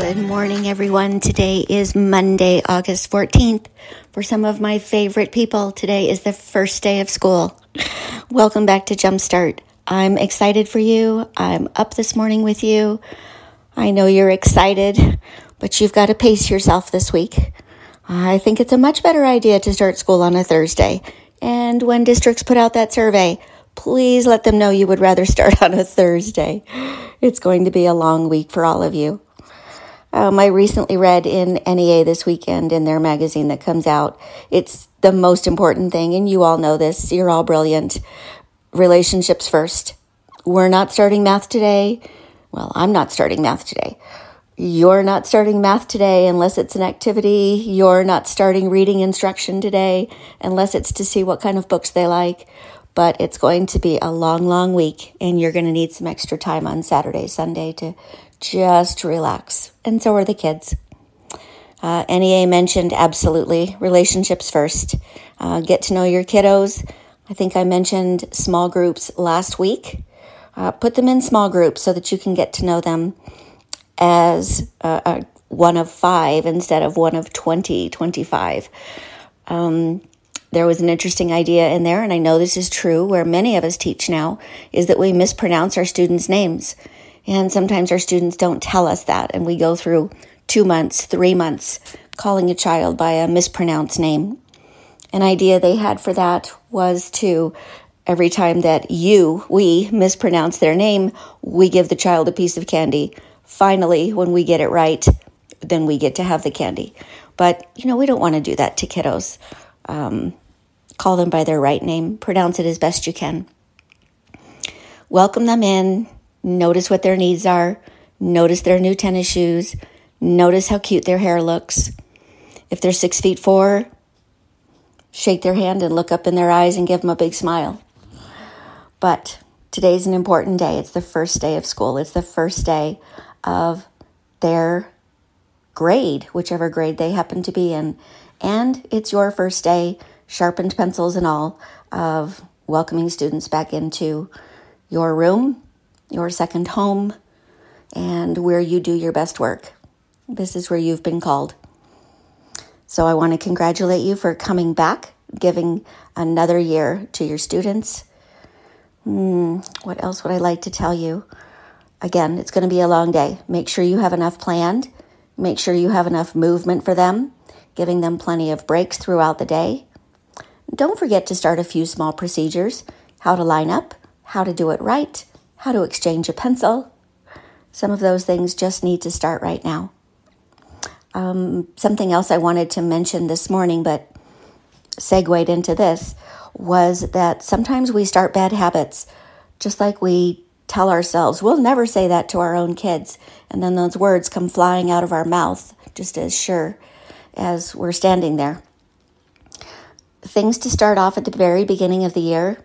Good morning, everyone. Today is Monday, August 14th. For some of my favorite people, today is the first day of school. Welcome back to Jumpstart. I'm excited for you. I'm up this morning with you. I know you're excited, but you've got to pace yourself this week. I think it's a much better idea to start school on a Thursday. And when districts put out that survey, please let them know you would rather start on a Thursday. It's going to be a long week for all of you. Um, I recently read in NEA this weekend in their magazine that comes out. It's the most important thing, and you all know this. You're all brilliant. Relationships first. We're not starting math today. Well, I'm not starting math today. You're not starting math today unless it's an activity. You're not starting reading instruction today unless it's to see what kind of books they like. But it's going to be a long, long week, and you're going to need some extra time on Saturday, Sunday to just relax. And so are the kids. Uh, NEA mentioned absolutely relationships first. Uh, get to know your kiddos. I think I mentioned small groups last week. Uh, put them in small groups so that you can get to know them as uh, uh, one of five instead of one of 20, 25. Um, there was an interesting idea in there, and I know this is true where many of us teach now, is that we mispronounce our students' names. And sometimes our students don't tell us that, and we go through two months, three months calling a child by a mispronounced name. An idea they had for that was to every time that you, we mispronounce their name, we give the child a piece of candy finally, when we get it right, then we get to have the candy. But, you know, we don't want to do that to kiddos. Um, call them by their right name, pronounce it as best you can. Welcome them in, notice what their needs are, notice their new tennis shoes, notice how cute their hair looks. If they're six feet four, shake their hand and look up in their eyes and give them a big smile. But today's an important day. It's the first day of school, it's the first day of their grade, whichever grade they happen to be in. And it's your first day, sharpened pencils and all, of welcoming students back into your room, your second home, and where you do your best work. This is where you've been called. So I want to congratulate you for coming back, giving another year to your students. Hmm, what else would I like to tell you? Again, it's going to be a long day. Make sure you have enough planned. Make sure you have enough movement for them, giving them plenty of breaks throughout the day. Don't forget to start a few small procedures how to line up, how to do it right, how to exchange a pencil. Some of those things just need to start right now. Um, something else I wanted to mention this morning, but segued into this, was that sometimes we start bad habits, just like we tell ourselves, we'll never say that to our own kids. And then those words come flying out of our mouth just as sure as we're standing there. Things to start off at the very beginning of the year.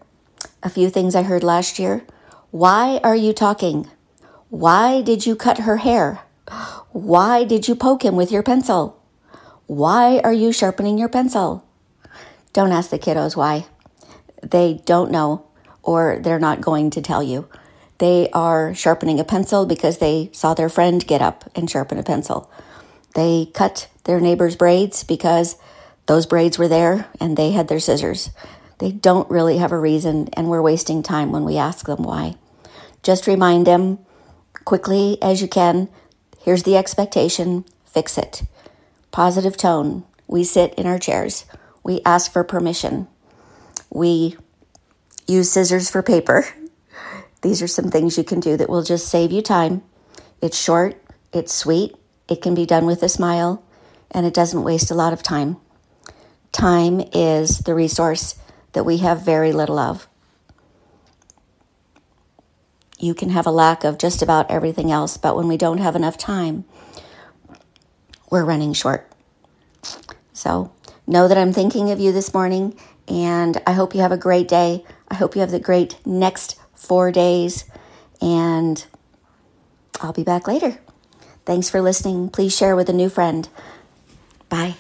A few things I heard last year. Why are you talking? Why did you cut her hair? Why did you poke him with your pencil? Why are you sharpening your pencil? Don't ask the kiddos why. They don't know or they're not going to tell you. They are sharpening a pencil because they saw their friend get up and sharpen a pencil. They cut their neighbor's braids because those braids were there and they had their scissors. They don't really have a reason, and we're wasting time when we ask them why. Just remind them quickly as you can here's the expectation, fix it. Positive tone. We sit in our chairs. We ask for permission. We use scissors for paper. These are some things you can do that will just save you time. It's short, it's sweet, it can be done with a smile, and it doesn't waste a lot of time. Time is the resource that we have very little of. You can have a lack of just about everything else, but when we don't have enough time, we're running short. So, know that I'm thinking of you this morning, and I hope you have a great day. I hope you have the great next four days, and I'll be back later. Thanks for listening. Please share with a new friend. Bye.